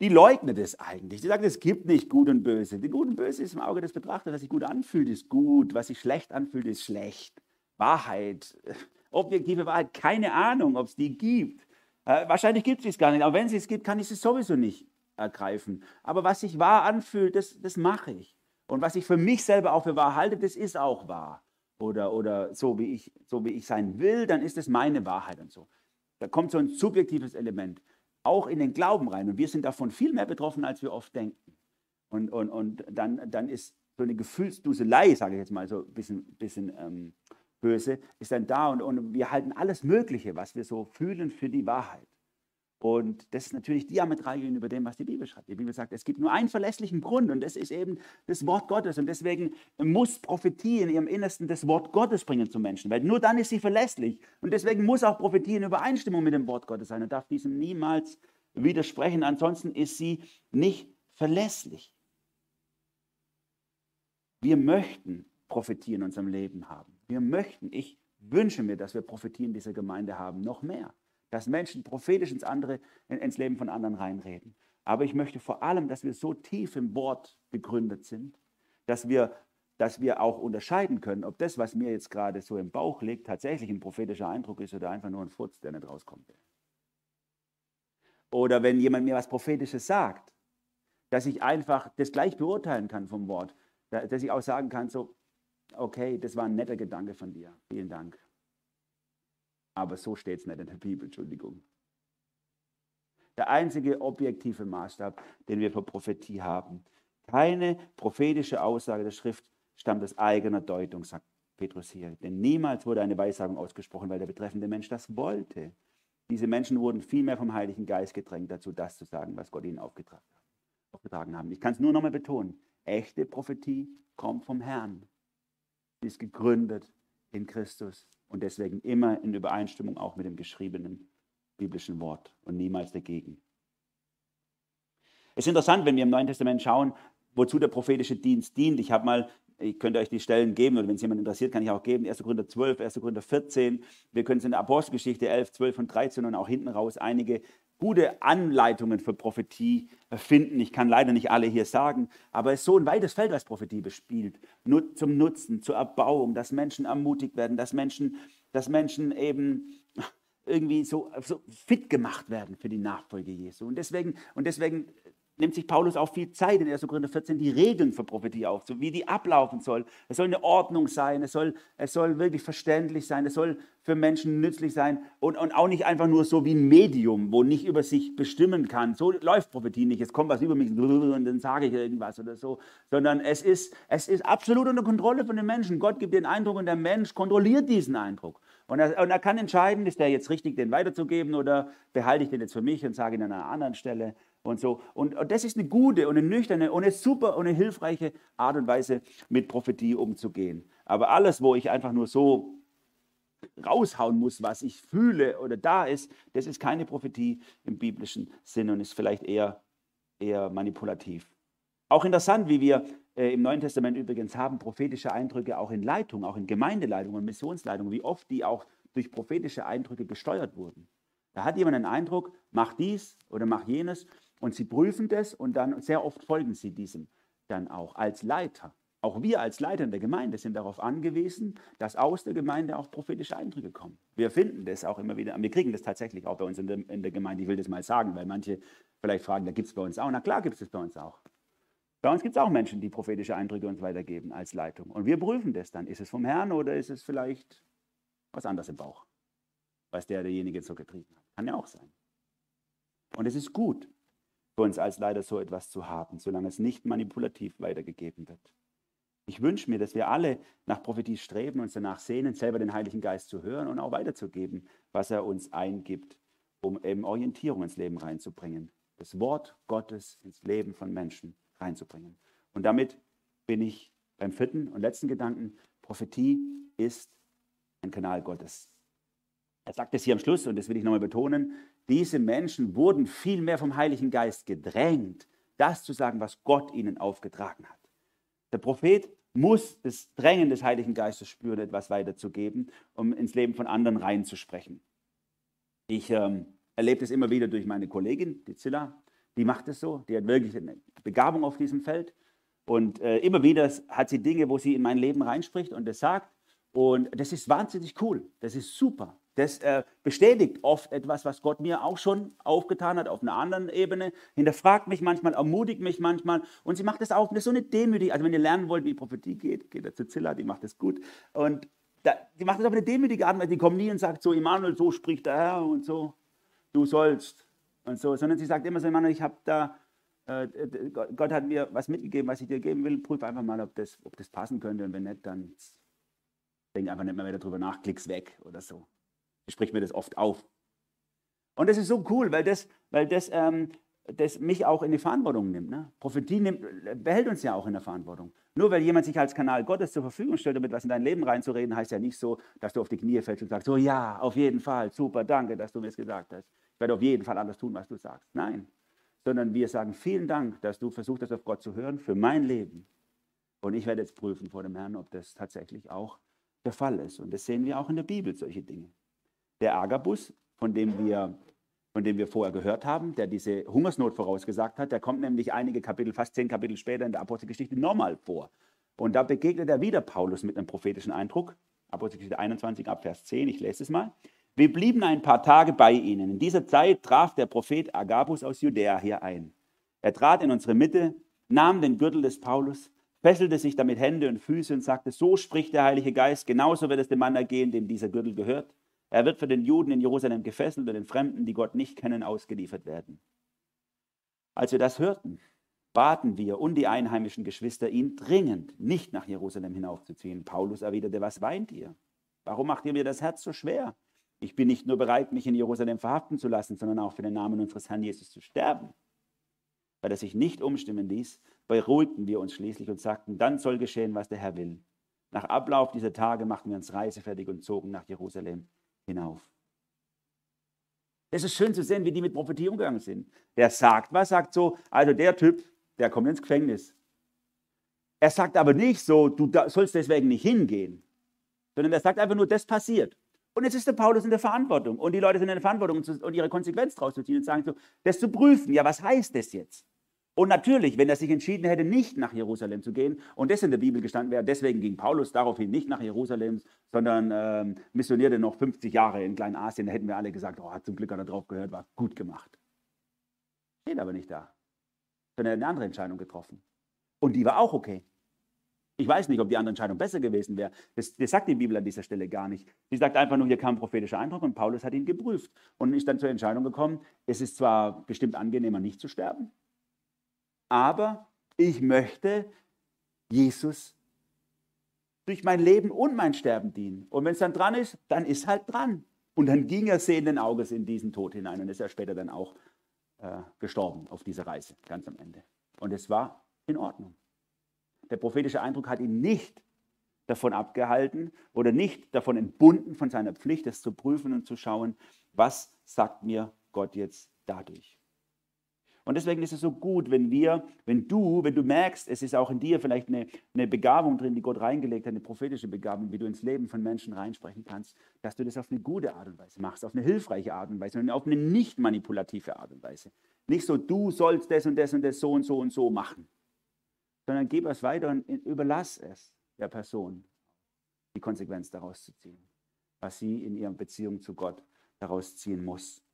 die leugnet es eigentlich. Die sagt, es gibt nicht gut und böse. Die gut und böse ist im Auge des Betrachters. Was sich gut anfühlt, ist gut. Was sich schlecht anfühlt, ist schlecht. Wahrheit, objektive Wahrheit, keine Ahnung, ob es die gibt. Äh, wahrscheinlich gibt es es gar nicht. Aber wenn es es gibt, kann ich es sowieso nicht ergreifen. Aber was sich wahr anfühlt, das, das mache ich. Und was ich für mich selber auch für wahr halte, das ist auch wahr. Oder, oder so, wie ich, so wie ich sein will, dann ist es meine Wahrheit und so. Da kommt so ein subjektives Element auch in den Glauben rein. Und wir sind davon viel mehr betroffen, als wir oft denken. Und, und, und dann, dann ist so eine Gefühlsduselei, sage ich jetzt mal so ein bisschen, bisschen ähm, böse, ist dann da und, und wir halten alles Mögliche, was wir so fühlen, für die Wahrheit. Und das ist natürlich diametral gegenüber dem, was die Bibel schreibt. Die Bibel sagt, es gibt nur einen verlässlichen Grund und das ist eben das Wort Gottes. Und deswegen muss Prophetie in ihrem Innersten das Wort Gottes bringen zu Menschen, weil nur dann ist sie verlässlich. Und deswegen muss auch Prophetie in Übereinstimmung mit dem Wort Gottes sein und darf diesem niemals widersprechen. Ansonsten ist sie nicht verlässlich. Wir möchten Prophetie in unserem Leben haben. Wir möchten, ich wünsche mir, dass wir Prophetie in dieser Gemeinde haben, noch mehr dass Menschen prophetisch ins, andere, ins Leben von anderen reinreden. Aber ich möchte vor allem, dass wir so tief im Wort begründet sind, dass wir, dass wir auch unterscheiden können, ob das, was mir jetzt gerade so im Bauch liegt, tatsächlich ein prophetischer Eindruck ist oder einfach nur ein Furz, der nicht rauskommt. Oder wenn jemand mir was Prophetisches sagt, dass ich einfach das gleich beurteilen kann vom Wort, dass ich auch sagen kann, so, okay, das war ein netter Gedanke von dir, vielen Dank. Aber so steht es nicht in der Bibel, Entschuldigung. Der einzige objektive Maßstab, den wir für Prophetie haben. Keine prophetische Aussage der Schrift stammt aus eigener Deutung, sagt Petrus hier. Denn niemals wurde eine Weissagung ausgesprochen, weil der betreffende Mensch das wollte. Diese Menschen wurden vielmehr vom Heiligen Geist gedrängt dazu, das zu sagen, was Gott ihnen aufgetragen hat. Ich kann es nur nochmal betonen. Echte Prophetie kommt vom Herrn. Sie ist gegründet in Christus und deswegen immer in Übereinstimmung auch mit dem geschriebenen biblischen Wort und niemals dagegen. Es ist interessant, wenn wir im Neuen Testament schauen, wozu der prophetische Dienst dient. Ich habe mal, ich könnte euch die Stellen geben oder wenn es jemand interessiert, kann ich auch geben. 1. Korinther 12, 1. Korinther 14. Wir können es in der Apostelgeschichte 11, 12 und 13 und auch hinten raus einige gute Anleitungen für Prophetie finden. Ich kann leider nicht alle hier sagen, aber es ist so ein weites Feld, was Prophetie bespielt. Nur zum Nutzen, zur Erbauung, dass Menschen ermutigt werden, dass Menschen, dass Menschen eben irgendwie so, so fit gemacht werden für die Nachfolge Jesu. Und deswegen, und deswegen nimmt sich Paulus auch viel Zeit in 1. Korinther 14, die Regeln für Prophetie auf, so wie die ablaufen soll. Es soll eine Ordnung sein, es soll, es soll wirklich verständlich sein, es soll für Menschen nützlich sein und, und auch nicht einfach nur so wie ein Medium, wo nicht über sich bestimmen kann. So läuft Prophetie nicht. Es kommt was über mich und dann sage ich irgendwas oder so, sondern es ist, es ist absolut unter Kontrolle von den Menschen. Gott gibt den Eindruck und der Mensch kontrolliert diesen Eindruck. Und er, und er kann entscheiden, ist der jetzt richtig, den weiterzugeben oder behalte ich den jetzt für mich und sage ihn an einer anderen Stelle und so. Und, und das ist eine gute und eine nüchterne und eine super und eine hilfreiche Art und Weise, mit Prophetie umzugehen. Aber alles, wo ich einfach nur so raushauen muss, was ich fühle oder da ist, das ist keine Prophetie im biblischen Sinne und ist vielleicht eher, eher manipulativ. Auch interessant, wie wir äh, im Neuen Testament übrigens haben, prophetische Eindrücke auch in Leitung, auch in Gemeindeleitung und Missionsleitung, wie oft die auch durch prophetische Eindrücke gesteuert wurden. Da hat jemand einen Eindruck, mach dies oder mach jenes und sie prüfen das und dann sehr oft folgen sie diesem dann auch als Leiter. Auch wir als Leiter in der Gemeinde sind darauf angewiesen, dass aus der Gemeinde auch prophetische Eindrücke kommen. Wir finden das auch immer wieder, wir kriegen das tatsächlich auch bei uns in der, in der Gemeinde. Ich will das mal sagen, weil manche vielleicht fragen, da gibt es bei uns auch. Na klar gibt es bei uns auch. Bei uns gibt es auch Menschen, die prophetische Eindrücke uns weitergeben als Leitung. Und wir prüfen das dann. Ist es vom Herrn oder ist es vielleicht was anderes im Bauch, was der derjenige so getrieben hat? Kann ja auch sein. Und es ist gut, für uns als Leiter so etwas zu haben, solange es nicht manipulativ weitergegeben wird. Ich wünsche mir, dass wir alle nach Prophetie streben, uns danach sehnen, selber den Heiligen Geist zu hören und auch weiterzugeben, was er uns eingibt, um eben Orientierung ins Leben reinzubringen. Das Wort Gottes ins Leben von Menschen reinzubringen. Und damit bin ich beim vierten und letzten Gedanken. Prophetie ist ein Kanal Gottes. Er sagt es hier am Schluss, und das will ich nochmal betonen, diese Menschen wurden vielmehr vom Heiligen Geist gedrängt, das zu sagen, was Gott ihnen aufgetragen hat. Der Prophet muss das Drängen des Heiligen Geistes spüren, etwas weiterzugeben, um ins Leben von anderen reinzusprechen. Ich ähm, erlebe das immer wieder durch meine Kollegin, die Zilla. Die macht es so. Die hat wirklich eine Begabung auf diesem Feld. Und äh, immer wieder hat sie Dinge, wo sie in mein Leben reinspricht und das sagt. Und das ist wahnsinnig cool. Das ist super. Das äh, bestätigt oft etwas, was Gott mir auch schon aufgetan hat auf einer anderen Ebene. Hinterfragt mich manchmal, ermutigt mich manchmal. Und sie macht das auch. Das ist so eine demütige. Also wenn ihr lernen wollt, wie Prophetie geht, geht da zu Zilla, die macht das gut. Und da, die macht das auf eine demütige Art. Die kommt nie und sagt so, Immanuel, so spricht der Herr und so. Du sollst und so. Sondern sie sagt immer so, Immanuel, ich habe da, äh, Gott hat mir was mitgegeben, was ich dir geben will. Prüf einfach mal, ob das, ob das passen könnte. Und wenn nicht, dann denk einfach nicht mehr wieder drüber nach, klick's weg oder so. Ich sprich mir das oft auf. Und das ist so cool, weil das, weil das, ähm, das mich auch in die Verantwortung nimmt. Ne? Prophetie nimmt, behält uns ja auch in der Verantwortung. Nur weil jemand sich als Kanal Gottes zur Verfügung stellt, um etwas in dein Leben reinzureden, heißt ja nicht so, dass du auf die Knie fällst und sagst, so ja, auf jeden Fall, super, danke, dass du mir es gesagt hast. Ich werde auf jeden Fall alles tun, was du sagst. Nein, sondern wir sagen vielen Dank, dass du versucht hast, auf Gott zu hören für mein Leben. Und ich werde jetzt prüfen vor dem Herrn, ob das tatsächlich auch der Fall ist. Und das sehen wir auch in der Bibel, solche Dinge. Der Agabus, von dem wir, von dem wir vorher gehört haben, der diese Hungersnot vorausgesagt hat, der kommt nämlich einige Kapitel, fast zehn Kapitel später in der Apostelgeschichte nochmal vor. Und da begegnet er wieder Paulus mit einem prophetischen Eindruck. Apostelgeschichte 21 ab Vers 10, ich lese es mal. Wir blieben ein paar Tage bei ihnen. In dieser Zeit traf der Prophet Agabus aus Judäa hier ein. Er trat in unsere Mitte, nahm den Gürtel des Paulus, fesselte sich damit Hände und Füße und sagte, so spricht der Heilige Geist, genauso wird es dem Mann ergehen, dem dieser Gürtel gehört. Er wird für den Juden in Jerusalem gefesselt und den Fremden, die Gott nicht kennen, ausgeliefert werden. Als wir das hörten, baten wir und die einheimischen Geschwister ihn dringend, nicht nach Jerusalem hinaufzuziehen. Paulus erwiderte, was weint ihr? Warum macht ihr mir das Herz so schwer? Ich bin nicht nur bereit, mich in Jerusalem verhaften zu lassen, sondern auch für den Namen unseres Herrn Jesus zu sterben. Weil er sich nicht umstimmen ließ, beruhigten wir uns schließlich und sagten, dann soll geschehen, was der Herr will. Nach Ablauf dieser Tage machten wir uns reisefertig und zogen nach Jerusalem hinauf. Es ist schön zu sehen, wie die mit Prophetie umgegangen sind. Der sagt was, sagt so, also der Typ, der kommt ins Gefängnis. Er sagt aber nicht so, du sollst deswegen nicht hingehen, sondern er sagt einfach nur, das passiert. Und jetzt ist der Paulus in der Verantwortung. Und die Leute sind in der Verantwortung und ihre Konsequenz daraus zu ziehen und sagen so, das zu prüfen. Ja, was heißt das jetzt? Und natürlich, wenn er sich entschieden hätte, nicht nach Jerusalem zu gehen, und das in der Bibel gestanden wäre, deswegen ging Paulus daraufhin nicht nach Jerusalem, sondern ähm, missionierte noch 50 Jahre in Kleinasien, da hätten wir alle gesagt, oh, zum Glück hat er drauf gehört, war gut gemacht. Steht aber nicht da. Sondern er hat eine andere Entscheidung getroffen. Und die war auch okay. Ich weiß nicht, ob die andere Entscheidung besser gewesen wäre. Das, das, sagt die Bibel an dieser Stelle gar nicht. Sie sagt einfach nur, hier kam ein prophetischer Eindruck und Paulus hat ihn geprüft und ist dann zur Entscheidung gekommen, es ist zwar bestimmt angenehmer, nicht zu sterben, aber ich möchte Jesus durch mein Leben und mein Sterben dienen. Und wenn es dann dran ist, dann ist halt dran. Und dann ging er sehenden Auges in diesen Tod hinein und ist ja später dann auch äh, gestorben auf dieser Reise, ganz am Ende. Und es war in Ordnung. Der prophetische Eindruck hat ihn nicht davon abgehalten oder nicht davon entbunden von seiner Pflicht, es zu prüfen und zu schauen, was sagt mir Gott jetzt dadurch. Und deswegen ist es so gut, wenn wir, wenn du, wenn du merkst, es ist auch in dir vielleicht eine, eine Begabung drin, die Gott reingelegt hat, eine prophetische Begabung, wie du ins Leben von Menschen reinsprechen kannst, dass du das auf eine gute Art und Weise machst, auf eine hilfreiche Art und Weise und auf eine nicht manipulative Art und Weise. Nicht so, du sollst das und das und das so und so und so machen, sondern gib es weiter und überlass es der Person, die Konsequenz daraus zu ziehen, was sie in ihrer Beziehung zu Gott daraus ziehen muss.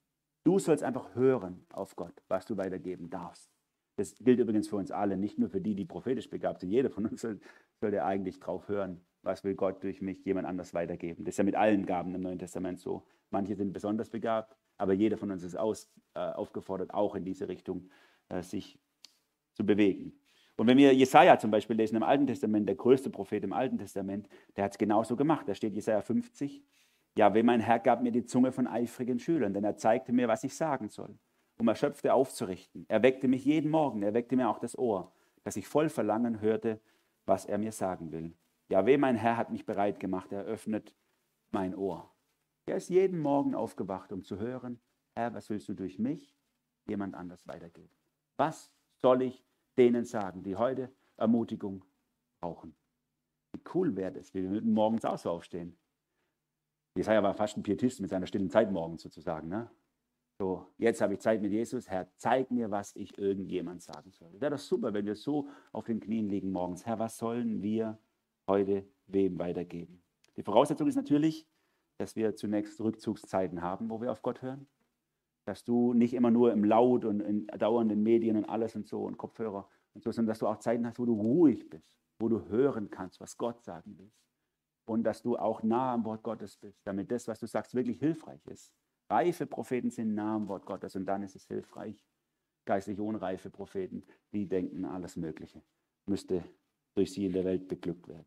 Du sollst einfach hören auf Gott, was du weitergeben darfst. Das gilt übrigens für uns alle, nicht nur für die, die prophetisch begabt sind. Jeder von uns soll, sollte eigentlich drauf hören, was will Gott durch mich jemand anders weitergeben. Das ist ja mit allen Gaben im Neuen Testament so. Manche sind besonders begabt, aber jeder von uns ist aus, äh, aufgefordert, auch in diese Richtung äh, sich zu bewegen. Und wenn wir Jesaja zum Beispiel lesen im Alten Testament, der größte Prophet im Alten Testament, der hat es genauso gemacht. Da steht Jesaja 50. Ja, wenn mein Herr gab mir die Zunge von eifrigen Schülern, denn er zeigte mir, was ich sagen soll, um Erschöpfte aufzurichten. Er weckte mich jeden Morgen, er weckte mir auch das Ohr, dass ich voll Verlangen hörte, was er mir sagen will. Ja, weh, mein Herr hat mich bereit gemacht, er öffnet mein Ohr. Er ist jeden Morgen aufgewacht, um zu hören, Herr, was willst du durch mich jemand anders weitergeben? Was soll ich denen sagen, die heute Ermutigung brauchen. Wie cool wäre das, wir würden morgens auch so aufstehen. Jesaja war fast ein Pietist mit seiner stillen Zeit morgens sozusagen. Ne? So, jetzt habe ich Zeit mit Jesus. Herr, zeig mir, was ich irgendjemand sagen soll. Wäre das super, wenn wir so auf den Knien liegen morgens. Herr, was sollen wir heute wem weitergeben? Die Voraussetzung ist natürlich, dass wir zunächst Rückzugszeiten haben, wo wir auf Gott hören dass du nicht immer nur im Laut und in dauernden Medien und alles und so und Kopfhörer und so, sondern dass du auch Zeiten hast, wo du ruhig bist, wo du hören kannst, was Gott sagen will. Und dass du auch nah am Wort Gottes bist, damit das, was du sagst, wirklich hilfreich ist. Reife Propheten sind nah am Wort Gottes und dann ist es hilfreich, geistlich unreife Propheten, die denken alles Mögliche, müsste durch sie in der Welt beglückt werden.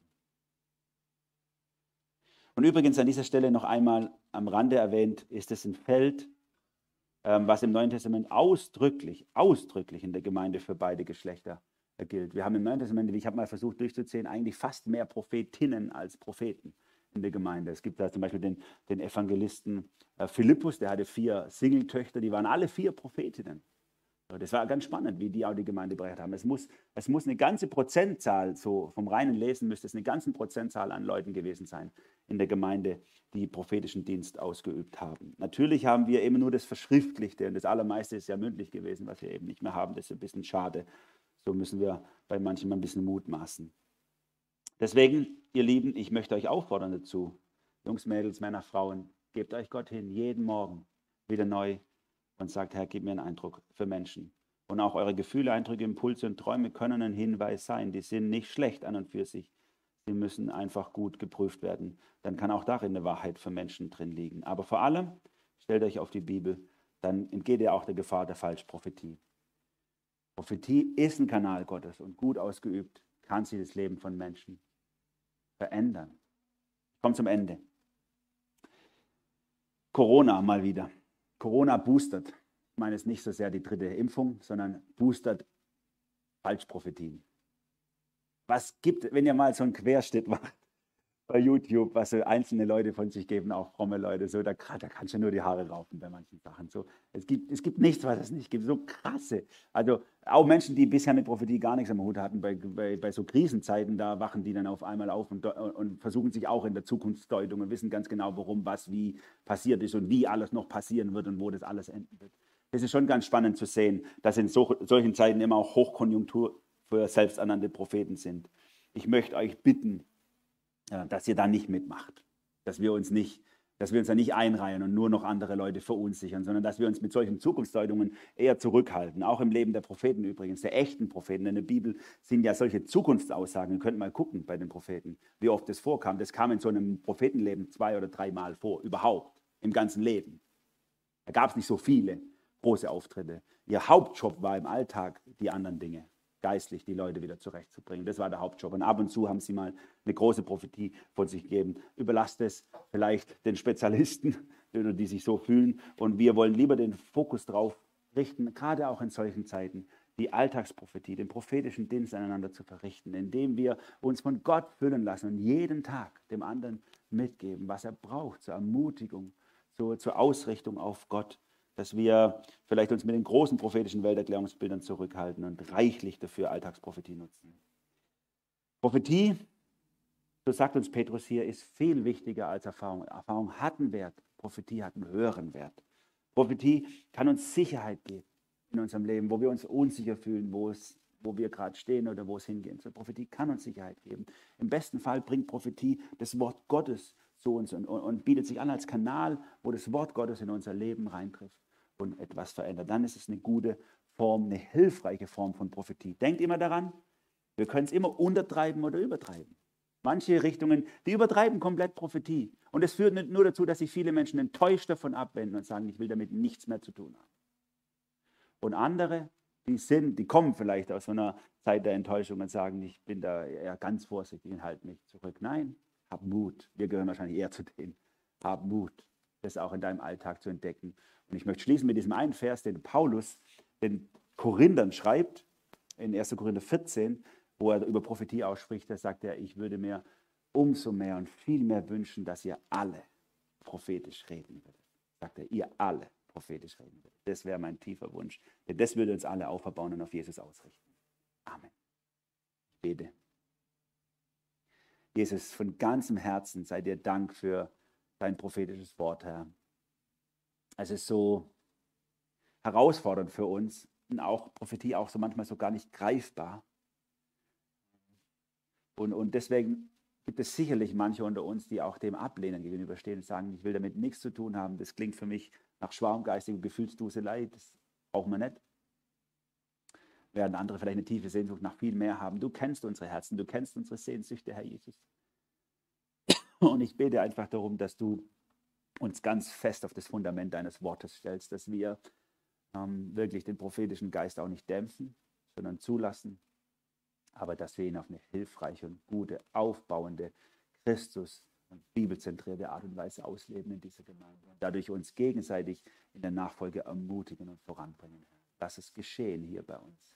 Und übrigens an dieser Stelle noch einmal am Rande erwähnt, ist es ein Feld, ähm, was im Neuen Testament ausdrücklich, ausdrücklich in der Gemeinde für beide Geschlechter gilt. Wir haben im Neuen Testament, ich habe mal versucht durchzuzählen, eigentlich fast mehr Prophetinnen als Propheten in der Gemeinde. Es gibt da zum Beispiel den, den Evangelisten äh, Philippus, der hatte vier Singletöchter, die waren alle vier Prophetinnen. Das war ganz spannend, wie die auch die Gemeinde bereitet haben. Es muss, es muss eine ganze Prozentzahl, so vom reinen Lesen müsste es eine ganze Prozentzahl an Leuten gewesen sein in der Gemeinde, die prophetischen Dienst ausgeübt haben. Natürlich haben wir immer nur das Verschriftlichte und das Allermeiste ist ja mündlich gewesen, was wir eben nicht mehr haben. Das ist ein bisschen schade. So müssen wir bei manchen ein bisschen mutmaßen. Deswegen, ihr Lieben, ich möchte euch auffordern dazu, Jungs, Mädels, Männer, Frauen, gebt euch Gott hin, jeden Morgen wieder neu und sagt, Herr, gib mir einen Eindruck für Menschen. Und auch eure Gefühle, Eindrücke, Impulse und Träume können ein Hinweis sein. Die sind nicht schlecht an und für sich. Sie müssen einfach gut geprüft werden. Dann kann auch darin eine Wahrheit für Menschen drin liegen. Aber vor allem, stellt euch auf die Bibel, dann entgeht ihr auch der Gefahr der Falschprophetie. Prophetie ist ein Kanal Gottes und gut ausgeübt kann sie das Leben von Menschen verändern. Ich komme zum Ende. Corona mal wieder. Corona boostert. Ich meine es nicht so sehr die dritte Impfung, sondern boostert Falschprophetien. Was gibt, wenn ihr mal so einen Querschnitt macht bei YouTube, was so einzelne Leute von sich geben, auch fromme Leute, so, da, da kannst du nur die Haare raufen bei manchen Sachen. So, es, gibt, es gibt nichts, was es nicht gibt. So krasse. Also auch Menschen, die bisher mit Prophetie gar nichts am Hut hatten, bei, bei, bei so Krisenzeiten, da wachen die dann auf einmal auf und, und versuchen sich auch in der Zukunftsdeutung und wissen ganz genau, warum, was, wie passiert ist und wie alles noch passieren wird und wo das alles enden wird. Es ist schon ganz spannend zu sehen, dass in so, solchen Zeiten immer auch Hochkonjunktur für selbsternannte Propheten sind. Ich möchte euch bitten, dass ihr da nicht mitmacht. Dass wir uns nicht, dass wir uns da nicht einreihen und nur noch andere Leute verunsichern, sondern dass wir uns mit solchen Zukunftsdeutungen eher zurückhalten. Auch im Leben der Propheten übrigens, der echten Propheten. In der Bibel sind ja solche Zukunftsaussagen. Ihr könnt mal gucken bei den Propheten, wie oft das vorkam. Das kam in so einem Prophetenleben zwei oder dreimal vor, überhaupt, im ganzen Leben. Da gab es nicht so viele große Auftritte. Ihr Hauptjob war im Alltag die anderen Dinge geistlich die Leute wieder zurechtzubringen. Das war der Hauptjob. Und ab und zu haben sie mal eine große Prophetie von sich gegeben. Überlasst es vielleicht den Spezialisten, die sich so fühlen. Und wir wollen lieber den Fokus darauf richten, gerade auch in solchen Zeiten, die Alltagsprophetie, den prophetischen Dienst aneinander zu verrichten, indem wir uns von Gott füllen lassen und jeden Tag dem anderen mitgeben, was er braucht zur Ermutigung, zur, zur Ausrichtung auf Gott dass wir vielleicht uns mit den großen prophetischen Welterklärungsbildern zurückhalten und reichlich dafür Alltagsprophetie nutzen. Prophetie, so sagt uns Petrus hier, ist viel wichtiger als Erfahrung. Erfahrung hat einen Wert, Prophetie hat einen höheren Wert. Prophetie kann uns Sicherheit geben in unserem Leben, wo wir uns unsicher fühlen, wo, es, wo wir gerade stehen oder wo es hingehen soll. Prophetie kann uns Sicherheit geben. Im besten Fall bringt Prophetie das Wort Gottes zu uns und, und bietet sich an als Kanal, wo das Wort Gottes in unser Leben reintrifft und etwas verändert. Dann ist es eine gute Form, eine hilfreiche Form von Prophetie. Denkt immer daran, wir können es immer untertreiben oder übertreiben. Manche Richtungen, die übertreiben komplett Prophetie. Und es führt nur dazu, dass sich viele Menschen enttäuscht davon abwenden und sagen, ich will damit nichts mehr zu tun haben. Und andere, die sind, die kommen vielleicht aus so einer Zeit der Enttäuschung und sagen, ich bin da eher ganz vorsichtig und halte mich zurück. Nein, hab Mut. Wir gehören wahrscheinlich eher zu denen. Hab Mut, das auch in deinem Alltag zu entdecken. Und ich möchte schließen mit diesem einen Vers, den Paulus den Korinthern schreibt, in 1. Korinther 14, wo er über Prophetie ausspricht. Da sagt er, ich würde mir umso mehr und viel mehr wünschen, dass ihr alle prophetisch reden würdet. Sagt er, ihr alle prophetisch reden würdet. Das wäre mein tiefer Wunsch. Denn das würde uns alle auferbauen und auf Jesus ausrichten. Amen. Ich bete. Jesus, von ganzem Herzen sei dir Dank für dein prophetisches Wort, Herr. Es ist so herausfordernd für uns und auch Prophetie auch so manchmal so gar nicht greifbar. Und, und deswegen gibt es sicherlich manche unter uns, die auch dem Ablehnen gegenüberstehen und sagen, ich will damit nichts zu tun haben. Das klingt für mich nach schwarmgeistigem Gefühlsduselei. Das brauchen wir nicht. Werden andere vielleicht eine tiefe Sehnsucht nach viel mehr haben. Du kennst unsere Herzen, du kennst unsere Sehnsüchte, Herr Jesus. Und ich bete einfach darum, dass du uns ganz fest auf das Fundament deines Wortes stellst, dass wir ähm, wirklich den prophetischen Geist auch nicht dämpfen, sondern zulassen, aber dass wir ihn auf eine hilfreiche und gute, aufbauende, Christus und bibelzentrierte Art und Weise ausleben in dieser Gemeinde und dadurch uns gegenseitig in der Nachfolge ermutigen und voranbringen. Lass es geschehen hier bei uns.